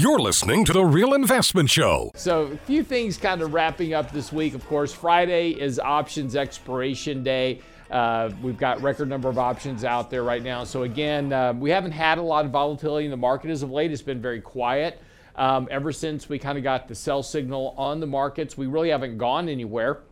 You're listening to The Real Investment Show. So, a few things kind of wrapping up this week. Of course, Friday is options expiration day. Uh, we've got record number of options out there right now. So, again, uh, we haven't had a lot of volatility in the market as of late. It's been very quiet. Um, ever since we kind of got the sell signal on the markets, we really haven't gone anywhere.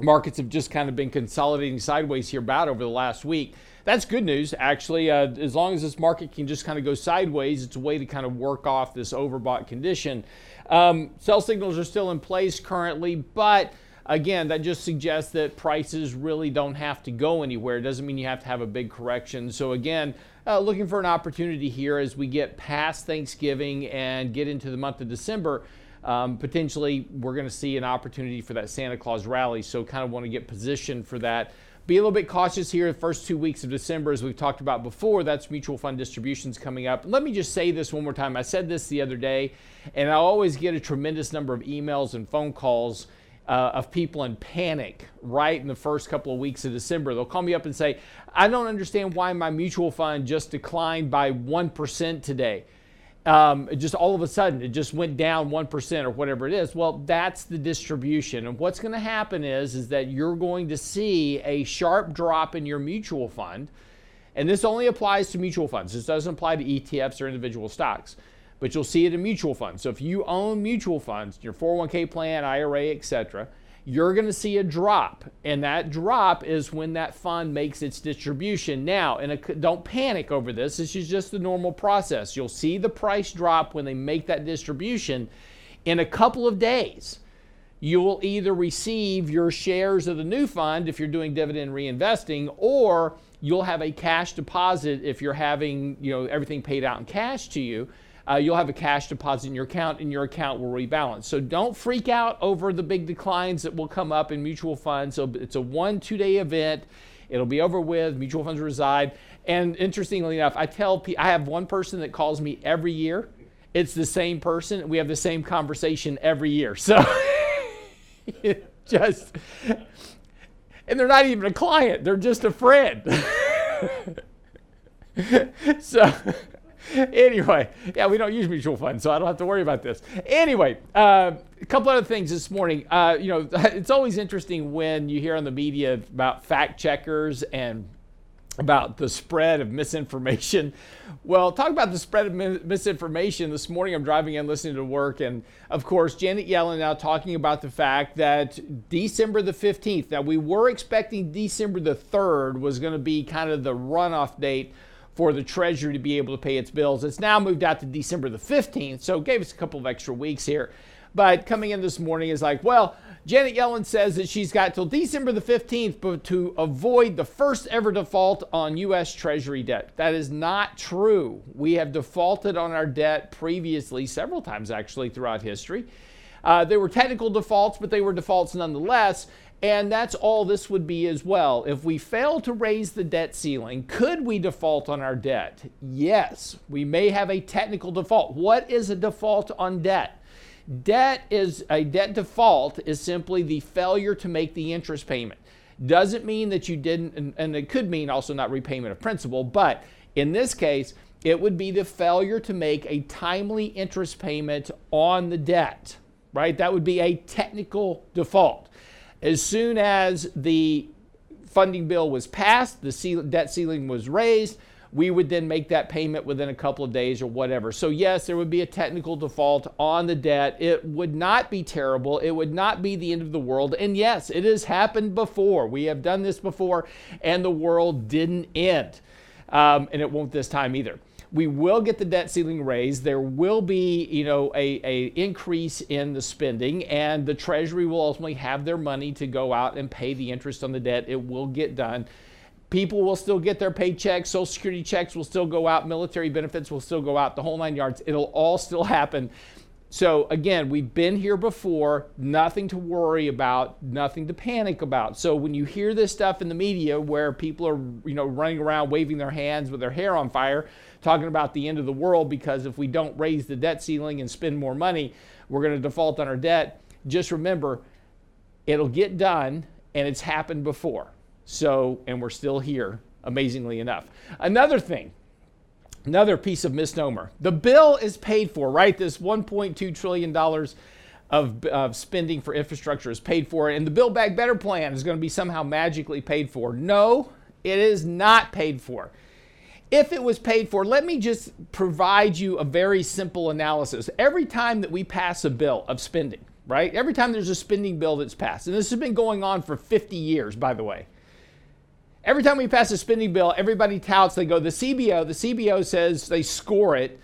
Markets have just kind of been consolidating sideways here about over the last week that's good news, actually. Uh, as long as this market can just kind of go sideways, it's a way to kind of work off this overbought condition. Um, sell signals are still in place currently, but again, that just suggests that prices really don't have to go anywhere. It doesn't mean you have to have a big correction. So, again, uh, looking for an opportunity here as we get past Thanksgiving and get into the month of December. Um, potentially, we're going to see an opportunity for that Santa Claus rally. So, kind of want to get positioned for that. Be a little bit cautious here the first two weeks of December, as we've talked about before. That's mutual fund distributions coming up. Let me just say this one more time. I said this the other day, and I always get a tremendous number of emails and phone calls. Uh, of people in panic right in the first couple of weeks of December. They'll call me up and say, I don't understand why my mutual fund just declined by 1% today um, just all of a sudden it just went down 1% or whatever it is. Well that's the distribution. And what's going to happen is is that you're going to see a sharp drop in your mutual fund. And this only applies to mutual funds. This doesn't apply to etfs or individual stocks. But you'll see it in mutual funds. So if you own mutual funds your 401k plan ira etc you're going to see a drop. And that drop is when that fund makes its distribution. Now, and don't panic over this. This is just the normal process. You'll see the price drop when they make that distribution in a couple of days. You will either receive your shares of the new fund if you're doing dividend reinvesting, or you'll have a cash deposit if you're having you know everything paid out in cash to you uh, you'll have a cash deposit in your account and your account will rebalance. So don't freak out over the big declines that will come up in mutual funds. So it's a one, two day event. It'll be over with. Mutual funds reside. And interestingly enough, I tell I have one person that calls me every year. It's the same person. We have the same conversation every year. So just, and they're not even a client, they're just a friend. so, anyway, yeah, we don't use mutual funds, so I don't have to worry about this. Anyway, uh, a couple other things this morning. Uh, you know, it's always interesting when you hear on the media about fact checkers and about the spread of misinformation. Well, talk about the spread of misinformation. This morning I'm driving in listening to work, and of course, Janet Yellen now talking about the fact that December the 15th, now we were expecting December the 3rd was going to be kind of the runoff date for the Treasury to be able to pay its bills. It's now moved out to December the 15th, so it gave us a couple of extra weeks here. But coming in this morning is like, well, Janet Yellen says that she's got till December the 15th to avoid the first ever default on U.S. Treasury debt. That is not true. We have defaulted on our debt previously, several times actually, throughout history. Uh, they were technical defaults, but they were defaults nonetheless. And that's all this would be as well. If we fail to raise the debt ceiling, could we default on our debt? Yes, we may have a technical default. What is a default on debt? Debt is a debt default is simply the failure to make the interest payment. Doesn't mean that you didn't, and, and it could mean also not repayment of principal, but in this case, it would be the failure to make a timely interest payment on the debt, right? That would be a technical default. As soon as the funding bill was passed, the debt ceiling was raised, we would then make that payment within a couple of days or whatever. So, yes, there would be a technical default on the debt. It would not be terrible. It would not be the end of the world. And yes, it has happened before. We have done this before, and the world didn't end. Um, and it won't this time either we will get the debt ceiling raised. There will be, you know, a, a increase in the spending, and the Treasury will ultimately have their money to go out and pay the interest on the debt. It will get done. People will still get their paychecks, Social Security checks will still go out, military benefits will still go out, the whole nine yards. It'll all still happen. So again, we've been here before, nothing to worry about, nothing to panic about. So when you hear this stuff in the media where people are, you know, running around waving their hands with their hair on fire, talking about the end of the world because if we don't raise the debt ceiling and spend more money, we're going to default on our debt. Just remember, it'll get done and it's happened before. So, and we're still here, amazingly enough. Another thing, Another piece of misnomer. The bill is paid for, right? This $1.2 trillion of, of, spending for infrastructure is paid for, and the Build Back Better plan is going to be somehow magically paid for. No, it is not paid for. If it was paid for, let me just provide you a very simple analysis. Every time that we pass a bill of spending, right? Every time there's a spending bill that's passed, and this has been going on for 50 years, by the way. Every time we pass a spending bill, everybody touts, they go, the CBO, the CBO says they score it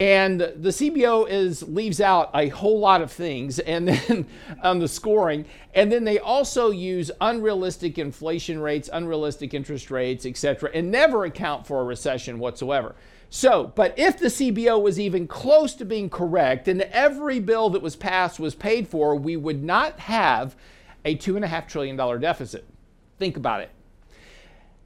and the CBO is leaves out a whole lot of things and then on the scoring. And then they also use unrealistic inflation rates, unrealistic interest rates, etc., and never account for a recession whatsoever. So, but if the CBO was even close to being correct and every bill that was passed was paid for, we would not have a $2.5 trillion deficit. Think about it.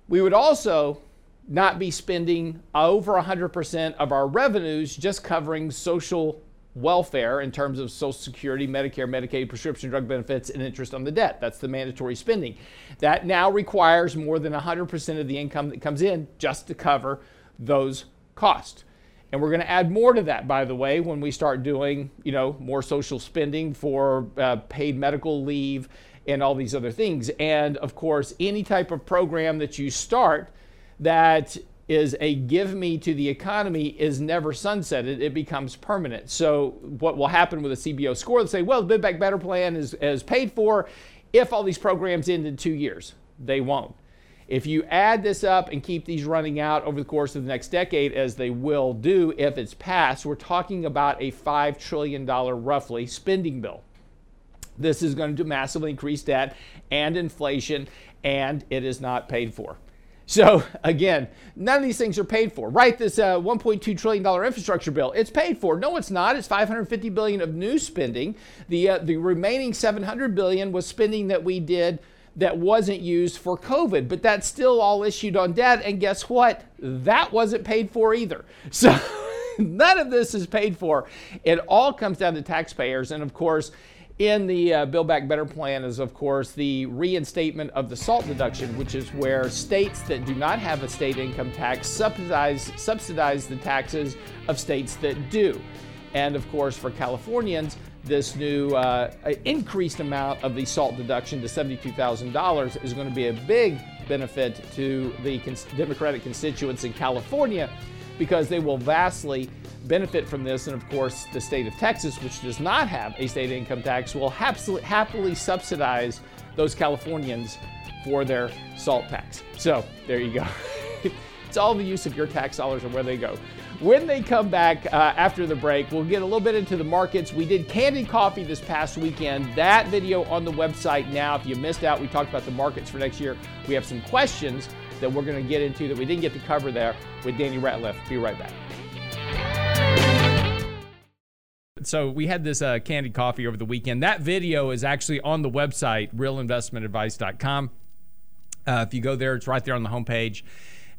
We would also not be spending over 100% of our revenues just covering social welfare in terms of Social Security, Medicare, Medicaid, prescription drug benefits, and interest on the debt. That's the mandatory spending. That now requires more than 100% of the income that comes in just to cover those costs. And we're going to add more to that, by the way, when we start doing, you know, more social spending for uh, paid medical leave and all these other things. And of course, any type of program that you start that is a give me to the economy is never sunsetted. It becomes permanent. So what will happen with a CBO score? They'll say, well, the Build Back Better plan is, is paid for if all these programs end in two years. They won't. If you add this up and keep these running out over the course of the next decade, as they will do if it's passed, we're talking about a $5 trillion roughly spending bill. This is going to massively increase debt and inflation, and it is not paid for. So again, none of these things are paid for. Right? This uh, 1.2 trillion dollar infrastructure bill, it's paid for. No, it's not. It's 550 billion of new spending. The uh, the remaining 700 billion was spending that we did that wasn't used for COVID, but that's still all issued on debt. And guess what? That wasn't paid for either. So. none of this is paid for. It all comes down to taxpayers. And of course, in the uh, Build Back Better plan is, of course, the reinstatement of the SALT deduction, which is where states that do not have a state income tax subsidize, subsidize the taxes of states that do. And of course, for Californians, this new uh, increased amount of the SALT deduction to $72,000 is going to be a big benefit to the cons- Democratic constituents in California because they will vastly benefit from this. And of course, the state of Texas, which does not have a state income tax, will happily subsidize those Californians for their SALT tax. So there you go. it's all the use of your tax dollars and where they go. When they come back uh, after the break, we'll get a little bit into the markets. We did Candid Coffee this past weekend. That video on the website now. If you missed out, we talked about the markets for next year. We have some questions that we're going to get into that we didn't get to cover there with Danny Ratliff. Be right back. So we had this uh, Candid Coffee over the weekend. That video is actually on the website, realinvestmentadvice.com. Uh, if you go there, it's right there on the homepage,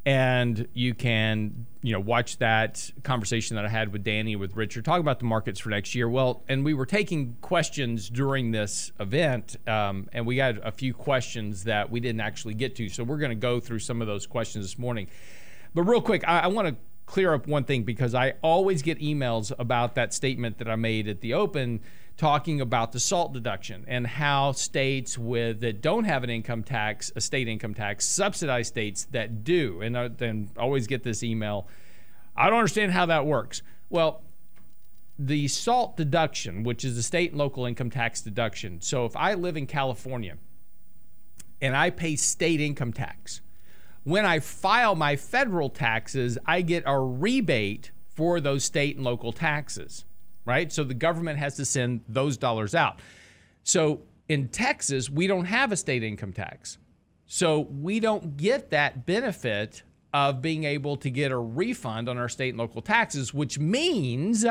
and you can you know watch that conversation that I had with Danny with Richard talk about the markets for next year. Well, and we were taking questions during this event, um, and we had a few questions that we didn't actually get to. So we're going to go through some of those questions this morning. But real quick, I, I want to clear up one thing because I always get emails about that statement that I made at the open talking about the SALT deduction and how states with that don't have an income tax, a state income tax, subsidize states that do. And then always get this email. I don't understand how that works. Well, the SALT deduction, which is the state and local income tax deduction. So if I live in California and I pay state income tax, when I file my federal taxes, I get a rebate for those state and local taxes, right? So the government has to send those dollars out. So in Texas, we don't have a state income tax. So we don't get that benefit of being able to get a refund on our state and local taxes, which means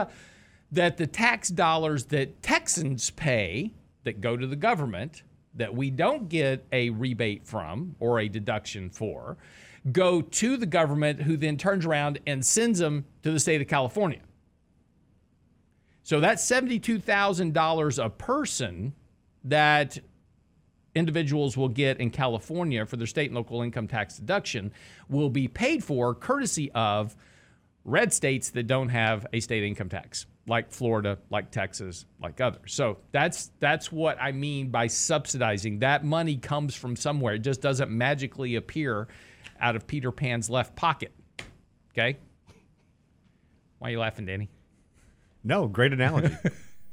that the tax dollars that Texans pay that go to the government that we don't get a rebate from or a deduction for go to the government, who then turns around and sends them to the state of California. So that's $72,000 a person that individuals will get in California for their state and local income tax deduction will be paid for courtesy of red states that don't have a state income tax, like Florida, like Texas, like others. So that's that's what I mean by subsidizing. That money comes from somewhere. It just doesn't magically appear out of Peter Pan's left pocket. Okay? Why are you laughing, Danny? No, great analogy.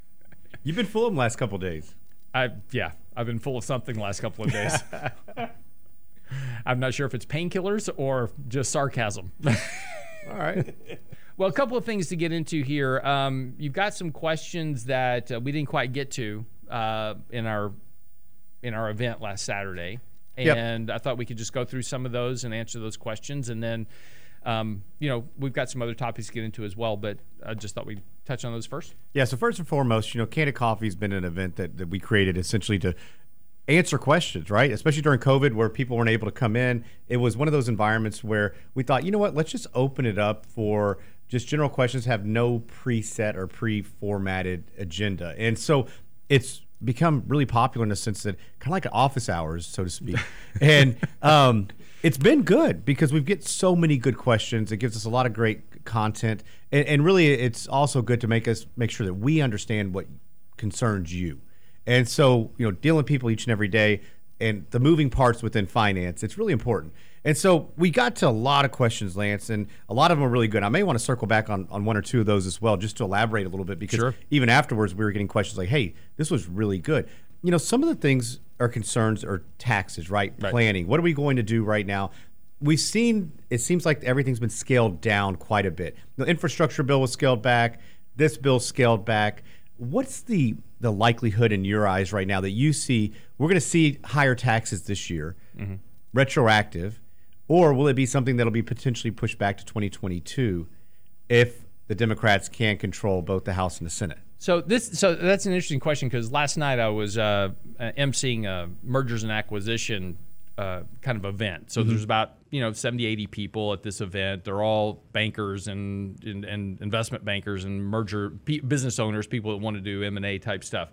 You've been full of them last couple days. I yeah, I've been full of something the last couple of days. I'm not sure if it's painkillers or just sarcasm. All right. well, a couple of things to get into here. Um, you've got some questions that uh, we didn't quite get to uh, in our in our event last Saturday, and yep. I thought we could just go through some of those and answer those questions, and then. Um, you know, we've got some other topics to get into as well, but I just thought we'd touch on those first. Yeah, so first and foremost, you know, Candid Coffee has been an event that, that we created essentially to answer questions, right? Especially during COVID where people weren't able to come in. It was one of those environments where we thought, you know what, let's just open it up for just general questions, have no preset or pre formatted agenda. And so it's become really popular in the sense that kind of like office hours, so to speak. and um, it's been good because we get so many good questions. It gives us a lot of great content. And, and really, it's also good to make us make sure that we understand what concerns you. And so, you know, dealing with people each and every day and the moving parts within finance, it's really important. And so we got to a lot of questions, Lance, and a lot of them are really good. I may want to circle back on, on one or two of those as well, just to elaborate a little bit, because sure. even afterwards, we were getting questions like, hey, this was really good. You know, some of the things are concerns are taxes, right? right? Planning. What are we going to do right now? We've seen, it seems like everything's been scaled down quite a bit. The infrastructure bill was scaled back, this bill scaled back. What's the the likelihood in your eyes right now that you see we're going to see higher taxes this year, mm-hmm. retroactive, or will it be something that'll be potentially pushed back to 2022 if the Democrats can control both the House and the Senate? So this, so that's an interesting question because last night I was uh, emceeing a mergers and acquisition uh, kind of event. So mm-hmm. there's about you know 70, 80 people at this event. They're all bankers and and, and investment bankers and merger p- business owners, people that want to do M and A type stuff.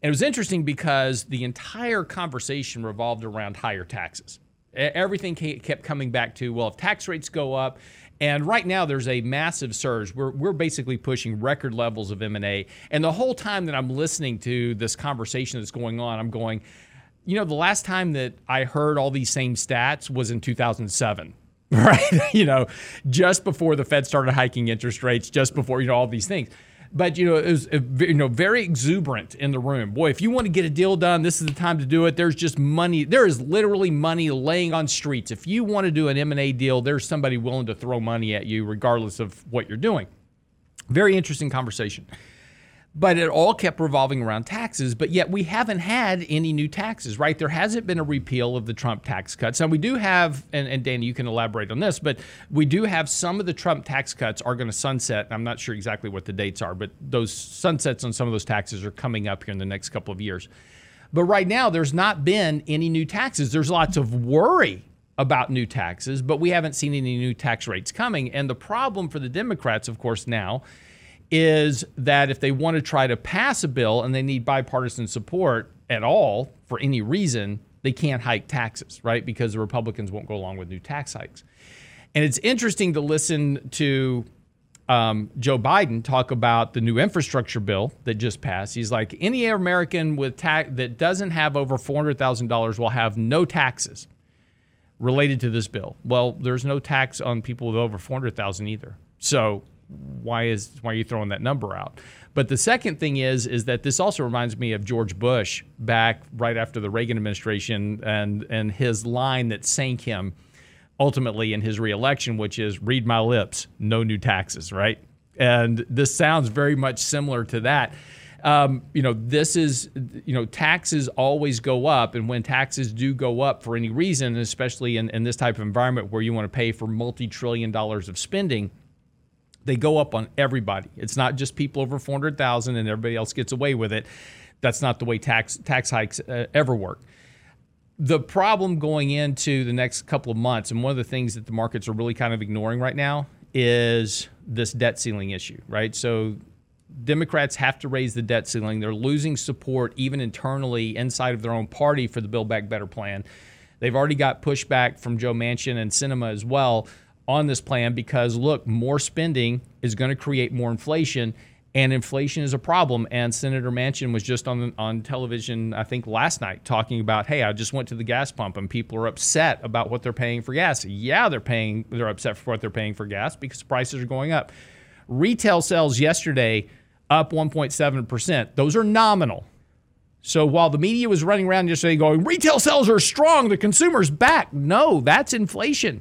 And it was interesting because the entire conversation revolved around higher taxes. Everything kept coming back to well, if tax rates go up. And right now, there's a massive surge. We're, we're basically pushing record levels of M&A. And the whole time that I'm listening to this conversation that's going on, I'm going, you know, the last time that I heard all these same stats was in 2007 right? you know, just before the Fed started hiking interest rates, just before you know all these things. But you know, it was uh, you know very exuberant in the room. Boy, if you want to get a deal done, this is the time to do it. There's just money. There is literally money laying on streets. If you want to do an M&A deal, there's somebody willing to throw money at you, regardless of what you're doing. Very interesting conversation but it all kept revolving around taxes. But yet we haven't had any new taxes, right? There hasn't been a repeal of the Trump tax cuts. Now we do have, and, and Danny, you can elaborate on this, but we do have some of the Trump tax cuts are going to sunset. I'm not sure exactly what the dates are, but those sunsets on some of those taxes are coming up here in the next couple of years. But right now, there's not been any new taxes. There's lots of worry about new taxes, but we haven't seen any new tax rates coming. And the problem for the Democrats, of course, now is that if they want to try to pass a bill and they need bipartisan support at all for any reason, they can't hike taxes, right? Because the Republicans won't go along with new tax hikes. And it's interesting to listen to um, Joe Biden talk about the new infrastructure bill that just passed. He's like, any American with that doesn't have over $400,000 will have no taxes related to this bill. Well, there's no tax on people with over 400,000 either. So why is why are you throwing that number out? But the second thing is is that this also reminds me of George Bush back right after the Reagan administration and and his line that sank him ultimately in his reelection, which is "read my lips, no new taxes." Right, and this sounds very much similar to that. Um, you know, this is, you know, taxes always go up. And when taxes do go up for any reason, especially in, in this type of environment where you want to pay for multi trillion dollars of spending, they go up on everybody. It's not just people over 400,000 and everybody else gets away with it. That's not the way tax tax hikes uh, ever work. The problem going into the next couple of months, and one of the things that the markets are really kind of ignoring right now, is this debt ceiling issue, right? So Democrats have to raise the debt ceiling. They're losing support even internally inside of their own party for the Build Back Better plan. They've already got pushback from Joe Manchin and Sinema as well on this plan because look, more spending is going to create more inflation and inflation is a problem. And Senator Manchin was just on on television, I think last night, talking about, hey, I just went to the gas pump and people are upset about what they're paying for gas. Yeah, they're paying, they're upset for what they're paying for gas because prices are going up. Retail sales yesterday up 1.7 percent. Those are nominal. So while the media was running around yesterday going, retail sales are strong, the consumer's back. No, that's inflation.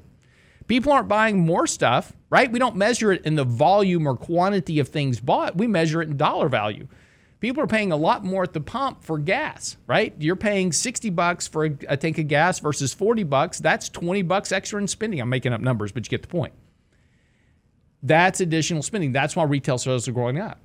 People aren't buying more stuff, right? We don't measure it in the volume or quantity of things bought. We measure it in dollar value. People are paying a lot more at the pump for gas, right? You're paying 60 bucks for a, a tank of gas versus 40 bucks. That's 20 bucks extra in spending. I'm making up numbers, but you get the point. That's additional spending. That's why retail sales are growing up.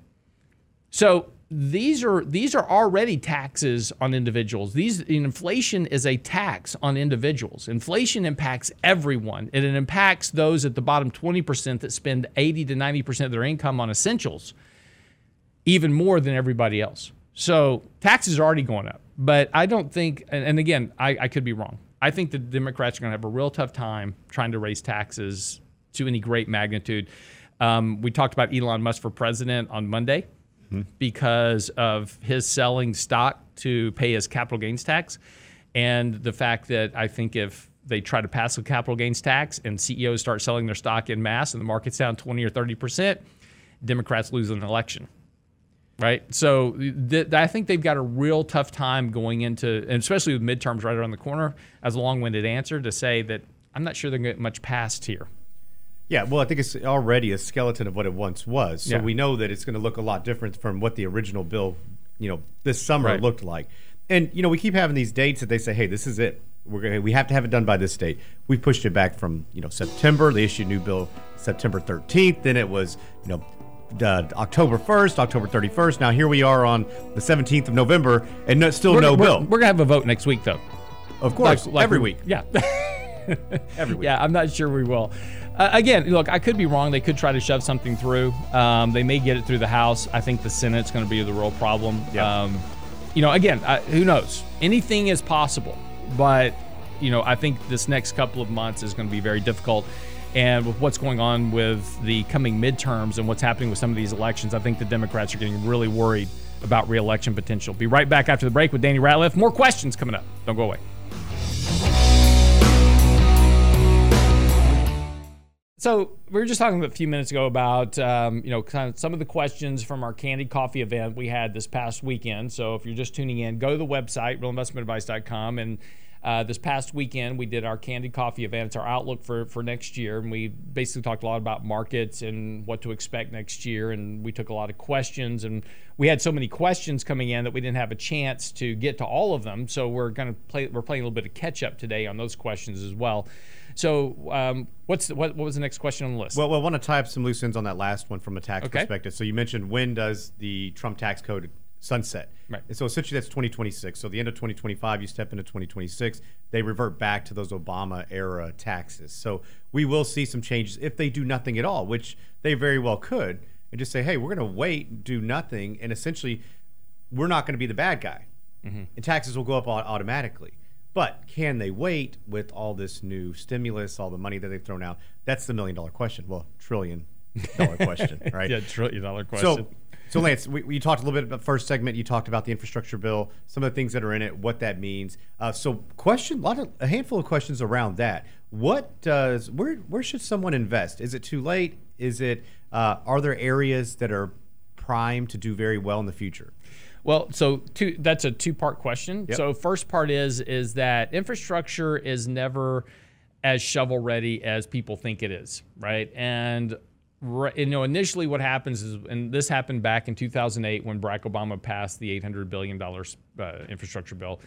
So these are these are already taxes on individuals. These inflation is a tax on individuals. Inflation impacts everyone, and it impacts those at the bottom 20% that spend 80 to 90% of their income on essentials, even more than everybody else. So taxes are already going up. But I don't think, and, and again, I, I could be wrong. I think the Democrats are going to have a real tough time trying to raise taxes to any great magnitude. Um, we talked about Elon Musk for president on Monday mm-hmm. because of his selling stock to pay his capital gains tax. And the fact that I think if they try to pass a capital gains tax and CEOs start selling their stock in mass and the market's down 20 or 30%, Democrats lose an election. Right. So th- I think they've got a real tough time going into, and especially with midterms right around the corner, as a long winded answer to say that I'm not sure they're going to get much passed here. Yeah, well, I think it's already a skeleton of what it once was. So yeah. we know that it's going to look a lot different from what the original bill, you know, this summer right. looked like. And you know, we keep having these dates that they say, "Hey, this is it. We're going to we have to have it done by this date." We pushed it back from, you know, September. They issued a new bill September 13th, then it was, you know, uh, October 1st, October 31st. Now here we are on the 17th of November and no, still we're, no we're, bill. We're going to have a vote next week though. Of course, like, like every week. Yeah. every week. Yeah, I'm not sure we will. Uh, again, look, I could be wrong. They could try to shove something through. Um, they may get it through the House. I think the Senate's going to be the real problem. Um, you know, again, I, who knows? Anything is possible, but you know, I think this next couple of months is going to be very difficult. And with what's going on with the coming midterms and what's happening with some of these elections, I think the Democrats are getting really worried about reelection potential. Be right back after the break with Danny Ratliff. More questions coming up. Don't go away. So we were just talking a few minutes ago about um, you know kind of some of the questions from our Candid Coffee event we had this past weekend. So if you're just tuning in, go to the website realinvestmentadvice.com and uh, this past weekend we did our Candid Coffee event. It's our outlook for for next year, and we basically talked a lot about markets and what to expect next year. And we took a lot of questions, and we had so many questions coming in that we didn't have a chance to get to all of them. So we're going to play. We're playing a little bit of catch up today on those questions as well. So, um, what's the, what, what was the next question on the list? Well, well I want to tie up some loose ends on that last one from a tax okay. perspective. So, you mentioned when does the Trump tax code sunset? Right. And so, essentially, that's 2026. So, the end of 2025, you step into 2026, they revert back to those Obama era taxes. So, we will see some changes if they do nothing at all, which they very well could, and just say, hey, we're going to wait, do nothing, and essentially, we're not going to be the bad guy. Mm-hmm. And taxes will go up automatically. But can they wait with all this new stimulus, all the money that they've thrown out? That's the million dollar question. Well, trillion dollar question, right? yeah, trillion dollar question. So, so Lance, we, we, talked a little bit about first segment. You talked about the infrastructure bill, some of the things that are in it, what that means. Uh, so, question, a lot of a handful of questions around that. What does where where should someone invest? Is it too late? Is it uh, are there areas that are primed to do very well in the future? Well, so two, that's a two-part question. Yep. So first part is is that infrastructure is never as shovel ready as people think it is, right? And you know, initially what happens is, and this happened back in 2008 when Barack Obama passed the 800 billion dollars uh, infrastructure bill.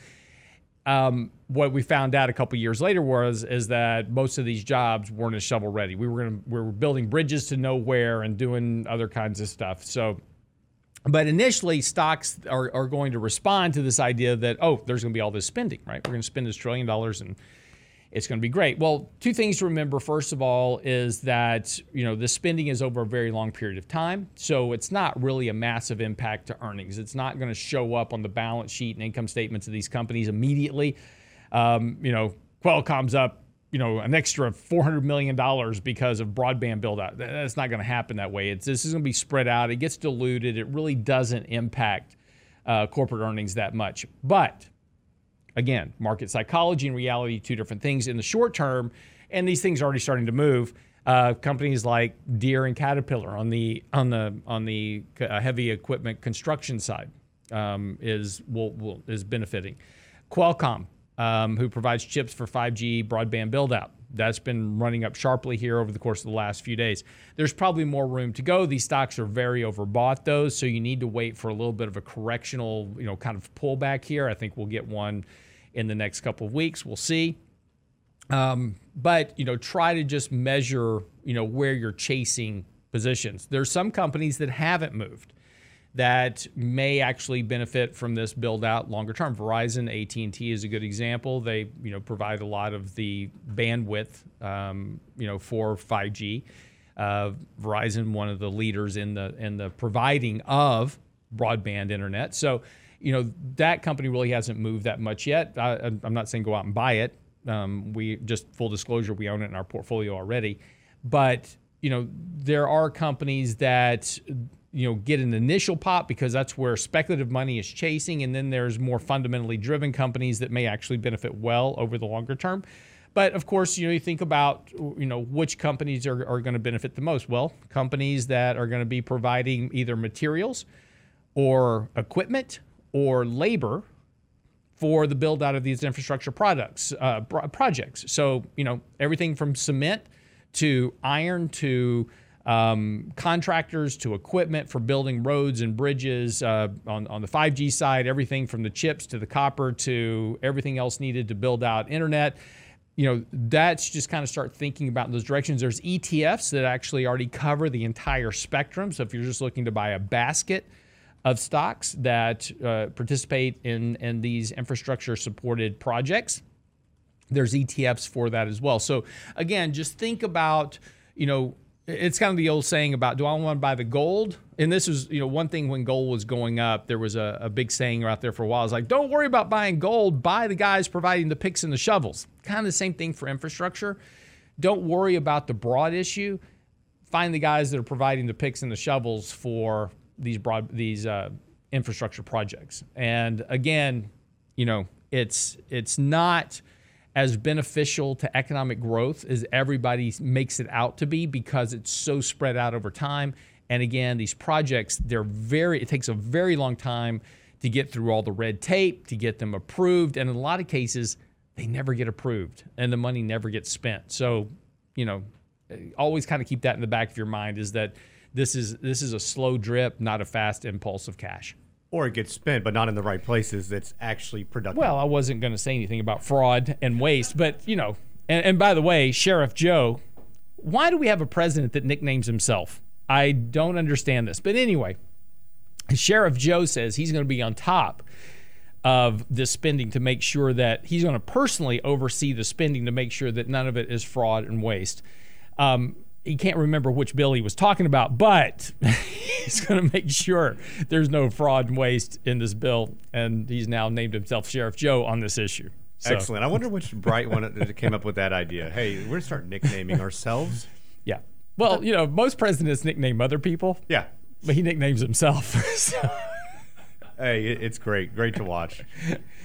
Um, what we found out a couple years later was is that most of these jobs weren't as shovel ready. We were gonna, we were building bridges to nowhere and doing other kinds of stuff. So but initially, stocks are, are going to respond to this idea that, oh, there's going to be all this spending, right? We're going to spend this trillion dollars and it's going to be great. Well, two things to remember. First of all, is that you know the spending is over a very long period of time, so it's not really a massive impact to earnings. It's not going to show up on the balance sheet and income statements of these companies immediately. Um, you know, Qualcomm's up you know, an extra $400 million because of broadband build out. That's not going to happen that way. It's, this is going to be spread out. It gets diluted. It really doesn't impact uh, corporate earnings that much. But again, market psychology and reality, two different things in the short term. And these things are already starting to move. Uh, companies like Deere and Caterpillar on the on the on the uh, heavy equipment construction side um, is will, will is benefiting. Qualcomm um, who provides chips for 5G broadband buildout. That's been running up sharply here over the course of the last few days. There's probably more room to go. These stocks are very overbought, though, so you need to wait for a little bit of a correctional, you know, kind of pullback here. I think we'll get one in the next couple of weeks. We'll see. Um, but you know, try to just measure, you know, where you're chasing positions. There's some companies that haven't moved that may actually benefit from this build out longer term. Verizon, AT&T is a good example. They you know provide a lot of the bandwidth um, you know for 5G. Uh, Verizon, one of the leaders in the in the providing of broadband internet. So you know that company really hasn't moved that much yet. I, am not saying go out and buy it. Um, we just full disclosure, we own it in our portfolio already, but you know there are companies that you know get an initial pop because that's where speculative money is chasing and then there's more fundamentally driven companies that may actually benefit well over the longer term. But of course you know you think about you know which companies are, are going to benefit the most. Well companies that are going to be providing either materials or equipment or labor for the build out of these infrastructure products uh, projects. So you know everything from cement to iron to um, contractors to equipment for building roads and bridges uh, on, on the 5G side, everything from the chips to the copper to everything else needed to build out internet. You know, that's just kind of start thinking about those directions. There's ETFs that actually already cover the entire spectrum. So if you're just looking to buy a basket of stocks that uh, participate in, in these infrastructure supported projects, there's ETFs for that as well. So again, just think about, you know, it's kind of the old saying about do I want to buy the gold? And this is, you know, one thing when gold was going up, there was a, a big saying out there for a while. It's like, don't worry about buying gold, buy the guys providing the picks and the shovels. Kind of the same thing for infrastructure. Don't worry about the broad issue. Find the guys that are providing the picks and the shovels for these broad these uh, infrastructure projects. And again, you know, it's it's not as beneficial to economic growth as everybody makes it out to be because it's so spread out over time. And again, these projects, they're very, it takes a very long time to get through all the red tape, to get them approved. And in a lot of cases, they never get approved and the money never gets spent. So, you know, always kind of keep that in the back of your mind is that this is this is a slow drip, not a fast impulse of cash or it gets spent, but not in the right places. That's actually productive. Well, I wasn't going to say anything about fraud and waste, but you know, and, and by the way, Sheriff Joe, why do we have a president that nicknames himself? I don't understand this, but anyway, Sheriff Joe says he's going to be on top of this spending to make sure that he's going to personally oversee the spending to make sure that none of it is fraud and waste. Um, he can't remember which bill he was talking about, but he's going to make sure there's no fraud and waste in this bill. And he's now named himself Sheriff Joe on this issue. So. Excellent. I wonder which bright one came up with that idea. Hey, we're going to start nicknaming ourselves. Yeah. Well, you know, most presidents nickname other people. Yeah. But he nicknames himself. so. Hey, it's great. Great to watch.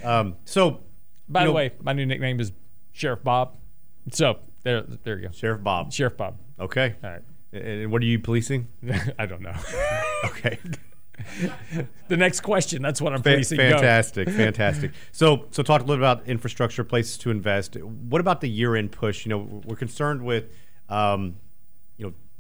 Um, so, by the know, way, my new nickname is Sheriff Bob. So there, there you go. Sheriff Bob. Sheriff Bob. Okay. All right. And what are you policing? I don't know. okay. the next question. That's what I'm policing. Fantastic, fantastic. So, so talk a little about infrastructure, places to invest. What about the year-end push? You know, we're concerned with, um,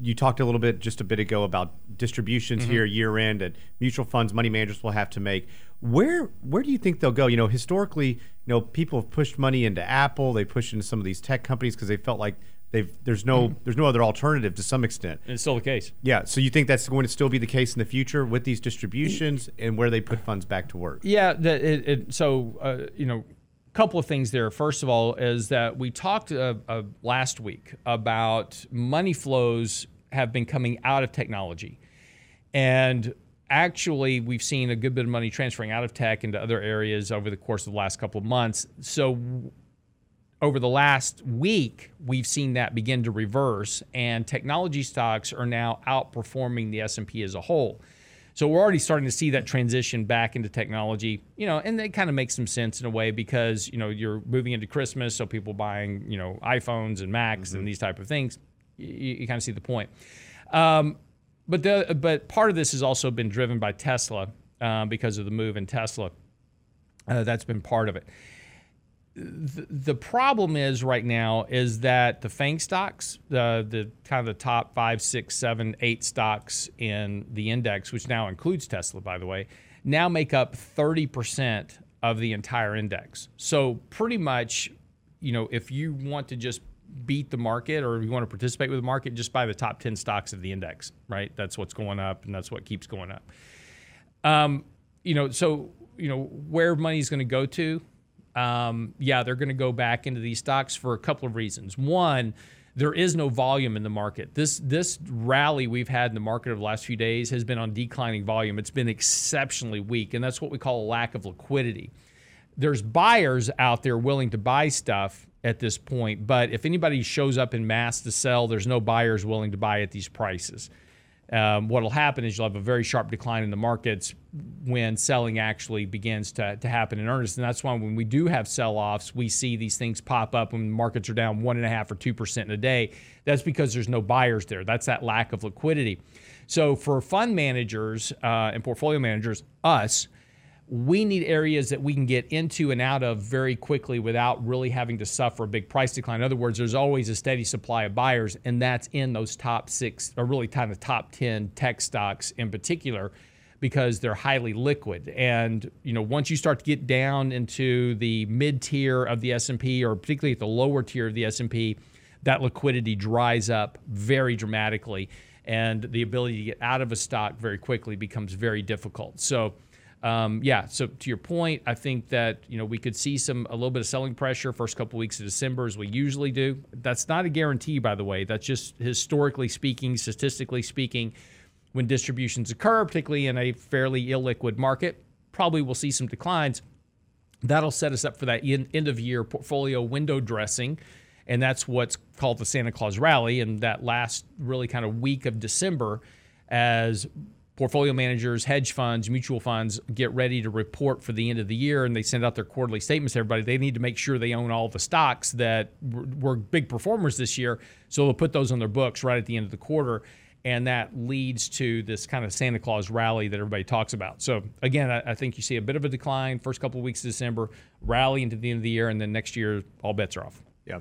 you talked a little bit just a bit ago about distributions mm-hmm. here year-end and mutual funds, money managers will have to make. Where, where do you think they'll go? You know, historically, you know, people have pushed money into Apple. They pushed into some of these tech companies because they felt like They've, there's no mm. there's no other alternative to some extent. And it's still the case. Yeah. So you think that's going to still be the case in the future with these distributions and where they put funds back to work? Yeah. The, it, it, so uh, you know, couple of things there. First of all, is that we talked uh, uh, last week about money flows have been coming out of technology, and actually we've seen a good bit of money transferring out of tech into other areas over the course of the last couple of months. So over the last week, we've seen that begin to reverse, and technology stocks are now outperforming the S&P as a whole. So we're already starting to see that transition back into technology, you know, and it kind of makes some sense in a way because you know you're moving into Christmas, so people buying you know iPhones and Macs mm-hmm. and these type of things. You, you, kind of see the point. Um, but the but part of this has also been driven by Tesla um, because of the move in Tesla. Uh, that's been part of it the, problem is right now is that the FANG stocks, the the kind of the top five, six, seven, eight stocks in the index, which now includes Tesla, by the way, now make up 30% of the entire index. So pretty much, you know, if you want to just beat the market or if you want to participate with the market, just buy the top 10 stocks of the index, right? That's what's going up and that's what keeps going up. Um, you know, so you know where money's going to go to um, yeah, they're going to go back into these stocks for a couple of reasons. One, there is no volume in the market. This this rally we've had in the market over the last few days has been on declining volume. It's been exceptionally weak, and that's what we call a lack of liquidity. There's buyers out there willing to buy stuff at this point, but if anybody shows up in mass to sell, there's no buyers willing to buy at these prices um, what will happen is you'll have a very sharp decline in the markets when selling actually begins to, to happen in earnest. And that's why when we do have sell offs, we see these things pop up when markets are down one and a half or 2% in a day. That's because there's no buyers there. That's that lack of liquidity. So for fund managers uh, and portfolio managers, us, we need areas that we can get into and out of very quickly without really having to suffer a big price decline. In other words, there's always a steady supply of buyers, and that's in those top six, or really kind of top 10 tech stocks in particular, because they're highly liquid. And you know, once you start to get down into the mid tier of the S&P, or particularly at the lower tier of the S&P, that liquidity dries up very dramatically, and the ability to get out of a stock very quickly becomes very difficult. So um, yeah, so to your point, I think that you know we could see some a little bit of selling pressure first couple weeks of December as we usually do. That's not a guarantee, by the way. That's just historically speaking, statistically speaking, when distributions occur, particularly in a fairly illiquid market, probably we'll see some declines. That'll set us up for that end of year portfolio window dressing. And that's what's called the Santa Claus rally. And that last really kind of week of December, as portfolio managers, hedge funds, mutual funds get ready to report for the end of the year and they send out their quarterly statements to everybody. They need to make sure they own all the stocks that were big performers this year. So they'll put those on their books right at the end of the quarter. And that leads to this kind of Santa Claus rally that everybody talks about. So, again, I, I think you see a bit of a decline first couple of weeks of December, rally into the end of the year, and then next year, all bets are off. Yeah.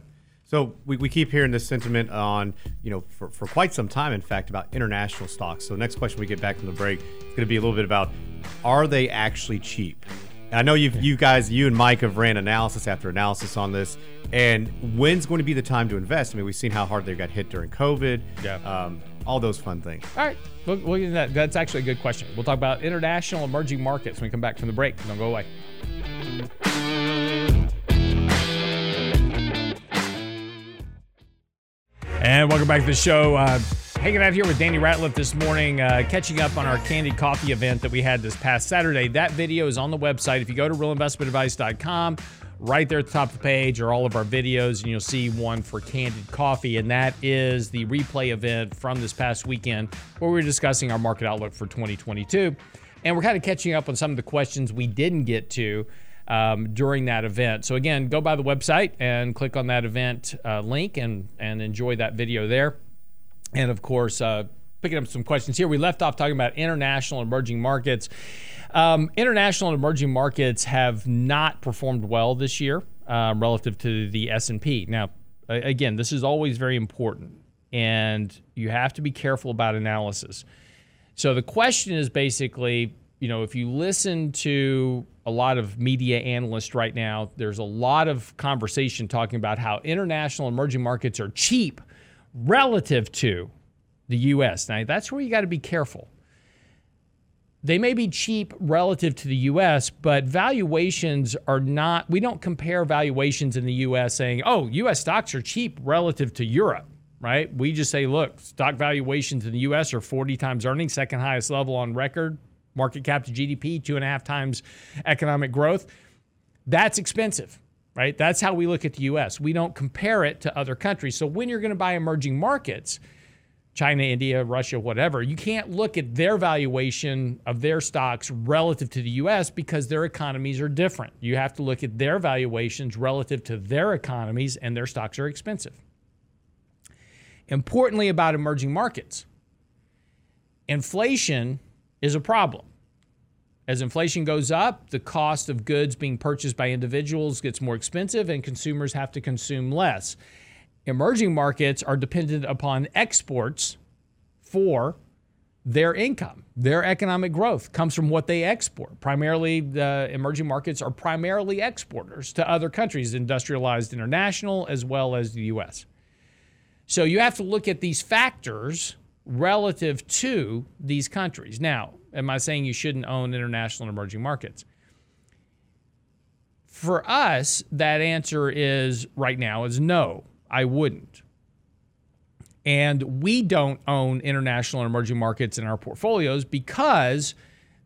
So we, we keep hearing this sentiment on, you know, for, for quite some time, in fact, about international stocks. So the next question we get back from the break is going to be a little bit about, are they actually cheap? And I know you you guys, you and Mike have ran analysis after analysis on this. And when's going to be the time to invest? I mean, we've seen how hard they got hit during COVID. Yeah. Um, all those fun things. All right. We'll, we'll that. That's actually a good question. We'll talk about international emerging markets when we come back from the break. Don't go away. And welcome back to the show. Uh, hanging out here with Danny Ratliff this morning, uh, catching up on our Candid Coffee event that we had this past Saturday. That video is on the website. If you go to realinvestmentadvice.com, right there at the top of the page are all of our videos, and you'll see one for Candid Coffee. And that is the replay event from this past weekend where we were discussing our market outlook for 2022. And we're kind of catching up on some of the questions we didn't get to um, during that event. So again, go by the website and click on that event uh, link and and enjoy that video there. And of course, uh, picking up some questions here. We left off talking about international emerging markets. Um, international and emerging markets have not performed well this year um, relative to the S&P. Now, again, this is always very important, and you have to be careful about analysis. So the question is basically, you know, if you listen to a lot of media analysts right now. There's a lot of conversation talking about how international emerging markets are cheap relative to the US. Now, that's where you got to be careful. They may be cheap relative to the US, but valuations are not, we don't compare valuations in the US saying, oh, US stocks are cheap relative to Europe, right? We just say, look, stock valuations in the US are 40 times earnings, second highest level on record, market cap to GDP, two and a half times economic growth. That's expensive. right? That's how we look at the US. We don't compare it to other countries. So when you're going to buy emerging markets, China, India, Russia, whatever, you can't look at their valuation of their stocks relative to the US because their economies are different. You have to look at their valuations relative to their economies, and their stocks are expensive. Importantly, about emerging markets, inflation is a problem. As inflation goes up, the cost of goods being purchased by individuals gets more expensive and consumers have to consume less. Emerging markets are dependent upon exports for their income. Their economic growth comes from what they export. Primarily, the emerging markets are primarily exporters to other countries, industrialized international as well as the US. So you have to look at these factors relative to these countries. Now, am I saying you shouldn't own international and emerging markets? For us, that answer is right now is no, I wouldn't. And we don't own international and emerging markets in our portfolios because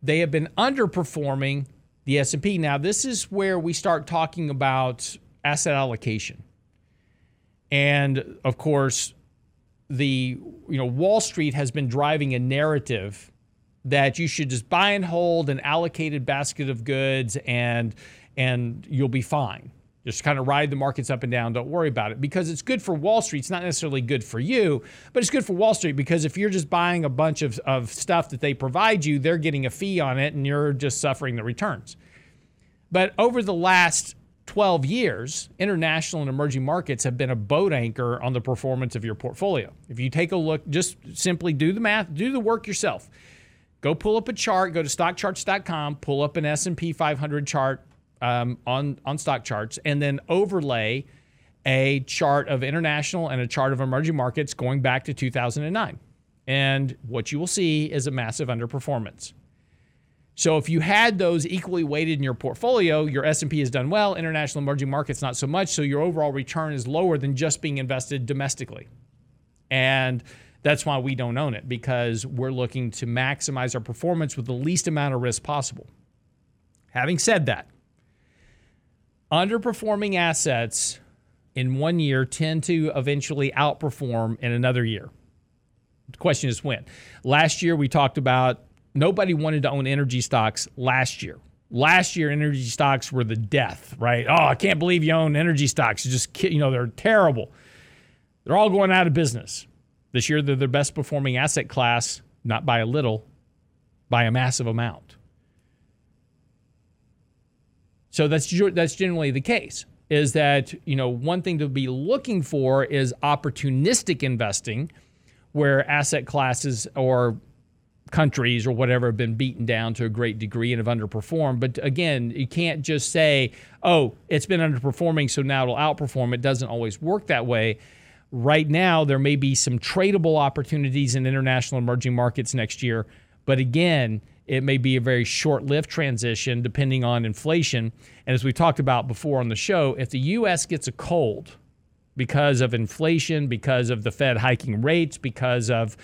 they have been underperforming the S&P. Now, this is where we start talking about asset allocation. And of course, the you know Wall Street has been driving a narrative that you should just buy and hold an allocated basket of goods and and you'll be fine. Just kind of ride the markets up and down. Don't worry about it because it's good for Wall Street. It's not necessarily good for you, but it's good for Wall Street because if you're just buying a bunch of, of stuff that they provide you, they're getting a fee on it and you're just suffering the returns. But over the last 12 years, international and emerging markets have been a boat anchor on the performance of your portfolio. If you take a look, just simply do the math, do the work yourself. Go pull up a chart, go to stockcharts.com, pull up an S&P 500 chart um, on, on stock charts, and then overlay a chart of international and a chart of emerging markets going back to 2009. And what you will see is a massive underperformance. So if you had those equally weighted in your portfolio, your S&P has done well, international emerging markets not so much, so your overall return is lower than just being invested domestically. And that's why we don't own it because we're looking to maximize our performance with the least amount of risk possible. Having said that, underperforming assets in one year tend to eventually outperform in another year. The question is when. Last year we talked about nobody wanted to own energy stocks last year. Last year, energy stocks were the death, right? Oh, I can't believe you own energy stocks. You just, you know, they're terrible. They're all going out of business. This year, they're the best performing asset class, not by a little, by a massive amount. So that's that's generally the case. Is that you know one thing to be looking for is opportunistic investing, where asset classes or countries or whatever have been beaten down to a great degree and have underperformed. But again, you can't just say, oh, it's been underperforming, so now it'll outperform. It doesn't always work that way. Right now, there may be some tradable opportunities in international emerging markets next year. But again, it may be a very short lived transition depending on inflation. And as we talked about before on the show, if the U.S. gets a cold because of inflation, because of the Fed hiking rates, because of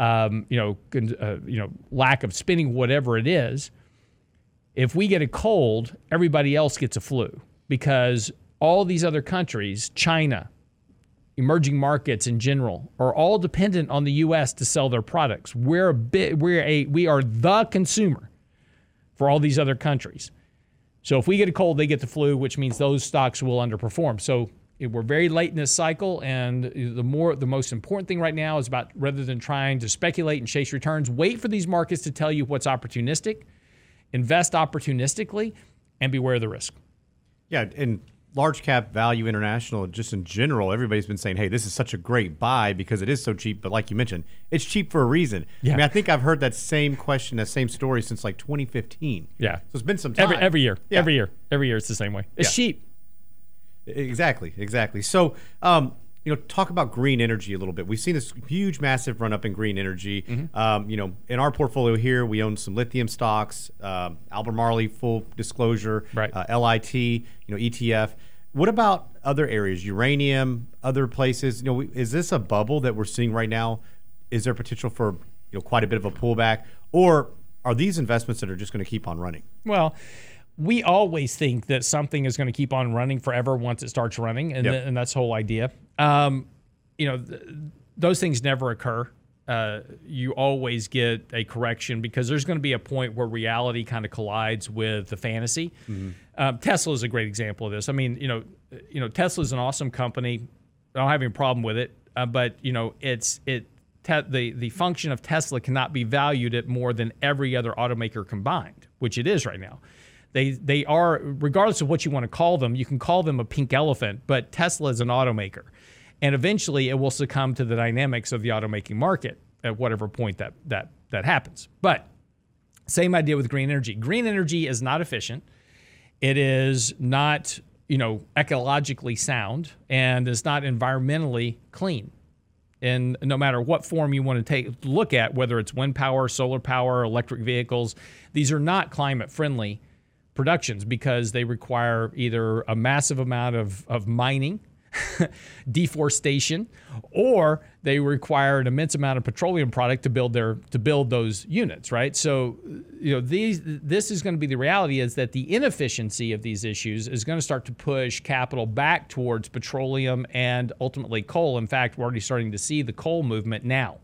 um, you know, uh, you know, lack of spinning, whatever it is. If we get a cold, everybody else gets a flu because all these other countries, China, emerging markets in general, are all dependent on the U.S. to sell their products. We're a bit, we're a, we are the consumer for all these other countries. So if we get a cold, they get the flu, which means those stocks will underperform. So we're very late in this cycle, and the more the most important thing right now is about rather than trying to speculate and chase returns, wait for these markets to tell you what's opportunistic, invest opportunistically, and beware of the risk. Yeah, and large cap value international, just in general, everybody's been saying, "Hey, this is such a great buy because it is so cheap." But like you mentioned, it's cheap for a reason. Yeah. I mean, I think I've heard that same question, that same story since like 2015. Yeah, so it's been some time. Every, every year, yeah. every year, every year, it's the same way. It's yeah. cheap. Exactly, exactly. So, um, you know, talk about green energy a little bit. We've seen this huge, massive run up in green energy. Mm-hmm. Um, you know, in our portfolio here, we own some lithium stocks, uh, Albemarle, full disclosure, right. uh, LIT, you know, ETF. What about other areas, uranium, other places? You know, is this a bubble that we're seeing right now? Is there potential for you know quite a bit of a pullback, or are these investments that are just going to keep on running? Well we always think that something is going to keep on running forever once it starts running, and, Yep. th- and that's the whole idea. Um, you know, th- those things never occur. Uh, you always get a correction because there's going to be a point where reality kind of collides with the fantasy. Um, Tesla is a great example of this. I mean, you know, you know, Tesla is an awesome company. I don't have any problem with it, uh, but you know, it's it. Te- the the function of Tesla cannot be valued at more than every other automaker combined, which it is right now. They they are regardless of what you want to call them, you can call them a pink elephant, but Tesla is an automaker, and eventually it will succumb to the dynamics of the automaking market at whatever point that that that happens. But same idea with green energy. Green energy is not efficient. It is not, you know, ecologically sound and is not environmentally clean. And no matter what form you want to take look at, whether it's wind power, solar power, electric vehicles, these are not climate friendly productions because they require either a massive amount of, of mining, deforestation, or they require an immense amount of petroleum product to build their to build those units, right? So, you know, these this is going to be the reality is that the inefficiency of these issues is going to start to push capital back towards petroleum and ultimately coal. In fact, we're already starting to see the coal movement now.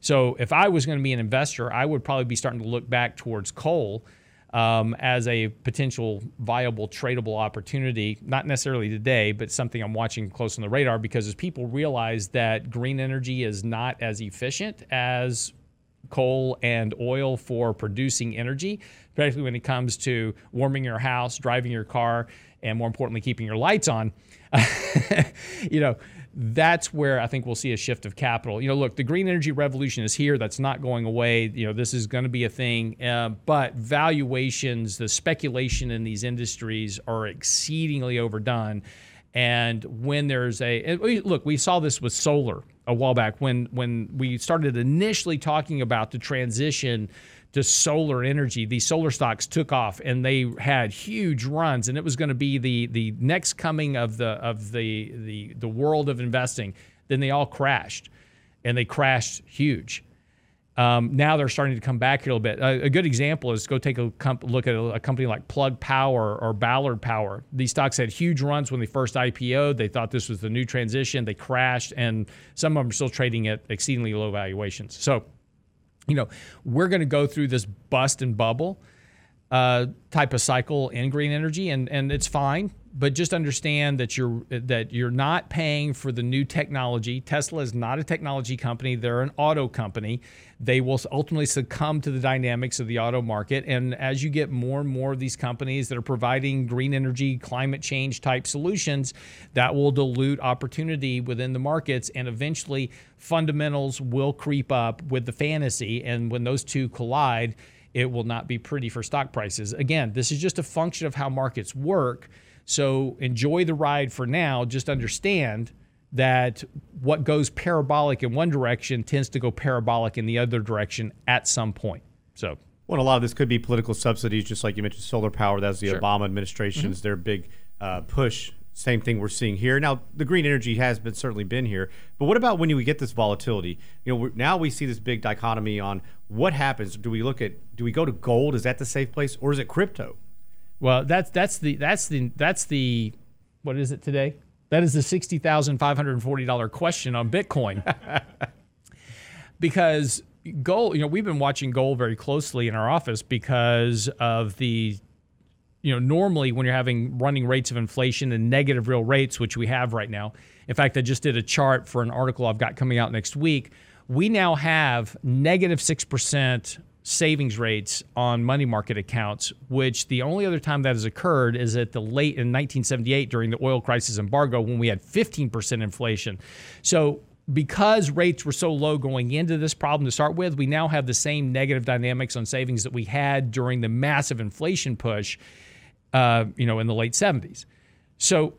So, if I was going to be an investor, I would probably be starting to look back towards coal um, as a potential viable tradable opportunity. Not necessarily today, but something I'm watching close on the radar because as people realize that green energy is not as efficient as coal and oil for producing energy, particularly when it comes to warming your house, driving your car, and more importantly, keeping your lights on. you know, that's where I think we'll see a shift of capital. You know, look, the green energy revolution is here. That's not going away. You know, this is going to be a thing. Uh, but valuations, the speculation in these industries are exceedingly overdone. And when there's a look, we saw this with solar a while back when when we started initially talking about the transition to solar energy. These solar stocks took off and they had huge runs, and it was going to be the the next coming of the of the the the world of investing. Then they all crashed, and they crashed huge. Um, now they're starting to come back a little bit. A, a good example is go take a comp- look at a, a company like Plug Power or Ballard Power. These stocks had huge runs when they first IPO'd. They thought this was the new transition. They crashed, and some of them are still trading at exceedingly low valuations. So, you know, we're going to go through this bust and bubble uh, type of cycle in green energy, and and it's fine. But just understand that you're that you're not paying for the new technology. Tesla is not a technology company; they're an auto company. They will ultimately succumb to the dynamics of the auto market, and as you get more and more of these companies that are providing green energy, climate change type solutions, that will dilute opportunity within the markets, and eventually fundamentals will creep up with the fantasy, and when those two collide it will not be pretty for stock prices. Again, this is just a function of how markets work. So enjoy the ride for now. Just understand that what goes parabolic in one direction tends to go parabolic in the other direction at some point. So, Well, a lot of this could be political subsidies, just like you mentioned, solar power. That's the Sure. Obama administration's their big uh, push. Same thing we're seeing here. Now, the green energy has been certainly been here, but what about when you get this volatility? You know, we're, now we see this big dichotomy on what happens. Do we look at? Do we go to gold? Is that the safe place, or is it crypto? Well, that's that's the that's the that's the what is it today? That is the sixty thousand five hundred and forty dollar question on Bitcoin. because gold, you know, we've been watching gold very closely in our office because of the you know, normally when you're having running rates of inflation and negative real rates, which we have right now. In fact, I just did a chart for an article I've got coming out next week. We now have negative 6% savings rates on money market accounts, which the only other time that has occurred is at the late in 1978 during the oil crisis embargo when we had 15% inflation. So because rates were so low going into this problem to start with, we now have the same negative dynamics on savings that we had during the massive inflation push, uh, you know, in the late 70s. So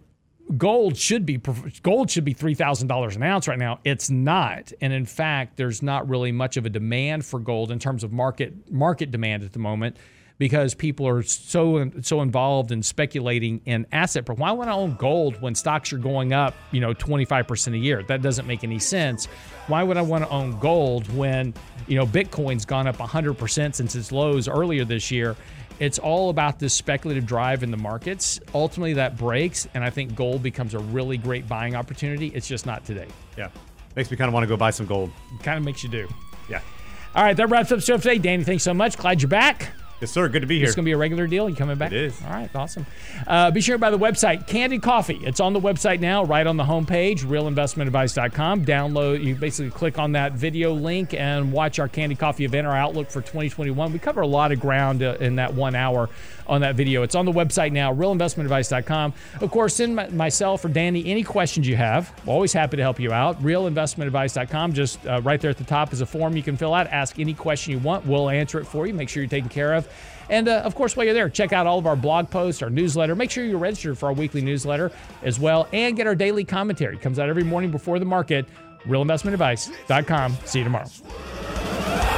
gold should be gold should be three thousand dollars an ounce right now. It's not, and in fact, there's not really much of a demand for gold in terms of market market demand at the moment because people are so so involved in speculating in asset. But why would I own gold when stocks are going up, you know, 25% a year? That doesn't make any sense. Why would I want to own gold when, you know, Bitcoin's gone up 100% since its lows earlier this year? It's all about this speculative drive in the markets. Ultimately, that breaks, and I think gold becomes a really great buying opportunity. It's just not today. Yeah. Makes me kind of want to go buy some gold. Kind of makes you do. Yeah. All right, that wraps up the show today. Danny, thanks so much. Glad you're back. Yes, sir. Good to be here. It's going to be a regular deal. You coming back? It is. All right, awesome. Uh, be sure by the website, Candid Coffee. It's on the website now, right on the homepage, realinvestmentadvice.com. Download, you basically click on that video link and watch our Candid Coffee event, our outlook for 2021. We cover a lot of ground uh, in that one hour on that video. It's on the website now, realinvestmentadvice.com. Of course, send my, myself or Danny any questions you have. Always happy to help you out. Realinvestmentadvice.com. Just uh, right there at the top is a form you can fill out. Ask any question you want. We'll answer it for you. Make sure you're taken care of. And uh, of course, while you're there, check out all of our blog posts, our newsletter. Make sure you're registered for our weekly newsletter as well, and get our daily commentary. It comes out every morning before the market. RealInvestmentAdvice.com. See you tomorrow.